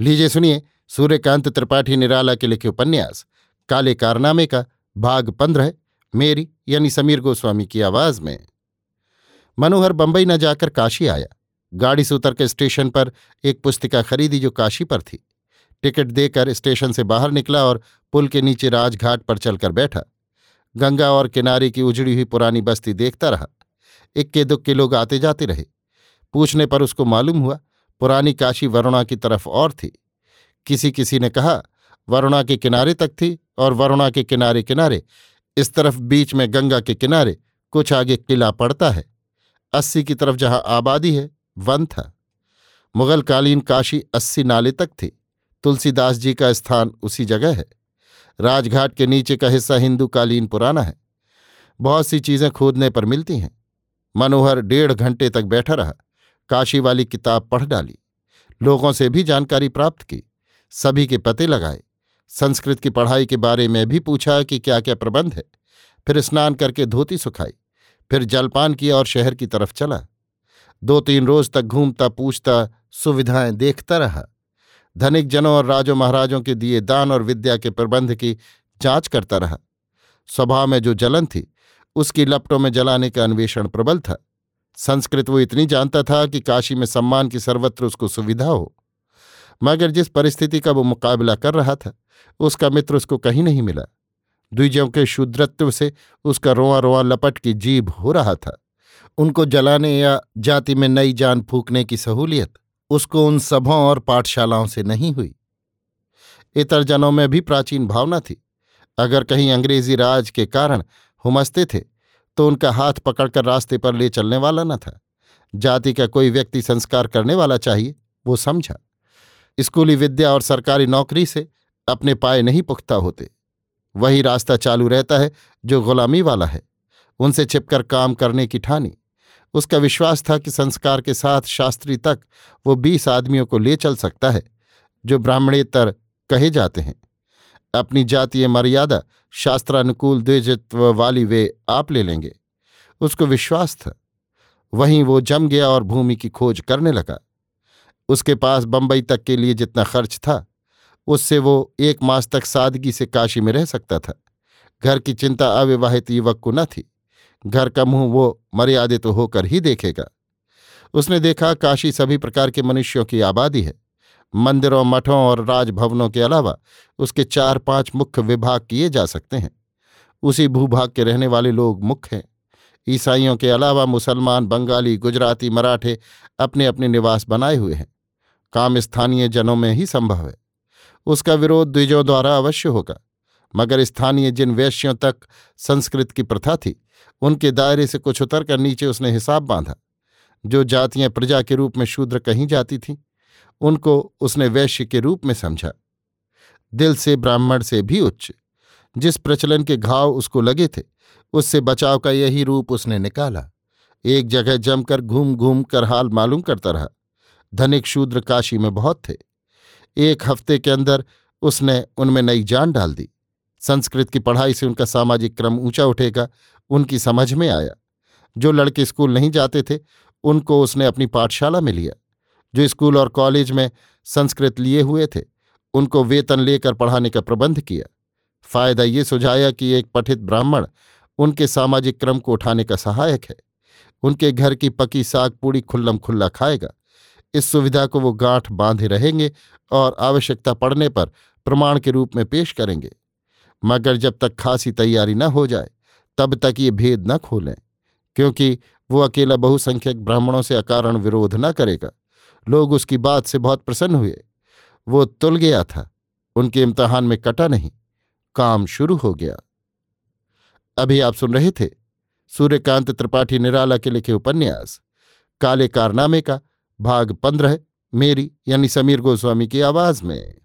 लीजिए सुनिए, सूर्यकांत त्रिपाठी निराला के लिखे उपन्यास। काले कारनामे का भाग पंद्रह मेरी यानी समीर गोस्वामी की आवाज़ में। मनोहर बंबई न जाकर काशी आया। गाड़ी से उतर के स्टेशन पर एक पुस्तिका खरीदी जो काशी पर थी। टिकट देकर स्टेशन से बाहर निकला और पुल के नीचे राजघाट पर चलकर बैठा। गंगा और किनारे की उजड़ी हुई पुरानी बस्ती देखता रहा। इक्के दुक्के लोग आते जाते रहे। पूछने पर उसको मालूम हुआ पुरानी काशी वरुणा की तरफ़ और थी। किसी किसी ने कहा, वरुणा के किनारे तक थी और वरुणा के किनारे किनारे, इस तरफ़ बीच में गंगा के किनारे, कुछ आगे किला पड़ता है। अस्सी की तरफ़ जहाँ आबादी है, वन था। मुगलकालीन काशी अस्सी नाले तक थी। तुलसीदास जी का स्थान उसी जगह है। राजघाट के नीचे का हिस्सा हिंदू कालीन पुराना है। बहुत सी चीज़ें खोदने पर मिलती हैं। मनोहर डेढ़ घंटे तक बैठा रहा। काशी वाली किताब पढ़ डाली। लोगों से भी जानकारी प्राप्त की। सभी के पते लगाए। संस्कृत की पढ़ाई के बारे में भी पूछा कि क्या क्या प्रबंध है। फिर स्नान करके धोती सुखाई। फिर जलपान किया और शहर की तरफ़ चला। दो तीन रोज तक घूमता, पूछता, सुविधाएँ देखता रहा। धनिक जनों और राजो महाराजों के दिए दान और विद्या के प्रबंध की जाँच करता रहा। स्वभाव में जो जलन थी, उसकी लपटों में जलाने का अन्वेषण प्रबल था। संस्कृत वो इतनी जानता था कि काशी में सम्मान की सर्वत्र उसको सुविधा हो। मगर जिस परिस्थिति का वो मुकाबला कर रहा था, उसका मित्र उसको कहीं नहीं मिला। द्विजों के शूद्रत्व से उसका रोआ रोआ लपट की जीभ हो रहा था। उनको जलाने या जाति में नई जान फूकने की सहूलियत उसको उन सभों और पाठशालाओं से नहीं हुई। इतर जनों में भी प्राचीन भावना थी। अगर कहीं अंग्रेज़ी राज के कारण हुमसते थे तो उनका हाथ पकड़कर रास्ते पर ले चलने वाला न था। जाति का कोई व्यक्ति संस्कार करने वाला चाहिए, वो समझा। स्कूली विद्या और सरकारी नौकरी से अपने पाए नहीं पुख्ता होते। वही रास्ता चालू रहता है, जो गुलामी वाला है। उनसे छिपकर काम करने की ठानी। उसका विश्वास था कि संस्कार के साथ शास्त्री तक वो बीस आदमियों को ले चल सकता है, जो ब्राह्मणेतर कहे जाते हैं। अपनी जातीय मर्यादा शास्त्रानुकूल द्विजत्व वाली वे आप ले लेंगे। उसको विश्वास था। वहीं वो जम गया और भूमि की खोज करने लगा। उसके पास बंबई तक के लिए जितना खर्च था, उससे वो एक मास तक सादगी से काशी में रह सकता था। घर की चिंता अविवाहित युवक को न थी। घर का मुँह वो मर्यादित तो होकर ही देखेगा। उसने देखा काशी सभी प्रकार के मनुष्यों की आबादी है। मंदिरों, मठों और राजभवनों के अलावा उसके चार पाँच मुख्य विभाग किए जा सकते हैं। उसी भूभाग के रहने वाले लोग मुख्य हैं। ईसाइयों के अलावा मुसलमान, बंगाली, गुजराती, मराठे अपने अपने निवास बनाए हुए हैं। काम स्थानीय जनों में ही संभव है। उसका विरोध द्विजों द्वारा अवश्य होगा। मगर स्थानीय जिन वैश्यों तक संस्कृत की प्रथा थी, उनके दायरे से कुछ उतर कर नीचे उसने हिसाब बांधा। जो जातियाँ प्रजा के रूप में शूद्र कहीं जाती थीं उनको उसने वैश्य के रूप में समझा। दिल से ब्राह्मण से भी उच्च। जिस प्रचलन के घाव उसको लगे थे, उससे बचाव का यही रूप उसने निकाला। एक जगह जमकर घूम घूम कर हाल मालूम करता रहा। धनिक शूद्र काशी में बहुत थे। एक हफ़्ते के अंदर उसने उनमें नई जान डाल दी। संस्कृत की पढ़ाई से उनका सामाजिक क्रम ऊँचा उठेगा, उनकी समझ में आया। जो लड़के स्कूल नहीं जाते थे, उनको उसने अपनी पाठशाला में लिया। जो स्कूल और कॉलेज में संस्कृत लिए हुए थे, उनको वेतन लेकर पढ़ाने का प्रबंध किया। फ़ायदा ये सुझाया कि एक पठित ब्राह्मण उनके सामाजिक क्रम को उठाने का सहायक है। उनके घर की पकी साग पूड़ी खुल्लम खुल्ला खाएगा। इस सुविधा को वो गांठ बांधे रहेंगे और आवश्यकता पड़ने पर प्रमाण के रूप में पेश करेंगे। मगर जब तक खासी तैयारी न हो जाए, तब तक ये भेद न खोलें, क्योंकि वो अकेला बहुसंख्यक ब्राह्मणों से अकारण विरोध न करेगा। लोग उसकी बात से बहुत प्रसन्न हुए। वो तुल गया था। उनके इम्तहान में कटा नहीं। काम शुरू हो गया। अभी आप सुन रहे थे सूर्यकांत त्रिपाठी निराला के लिखे उपन्यास, काले कारनामे का, भाग पंद्रह, मेरी यानी समीर गोस्वामी की आवाज़ में।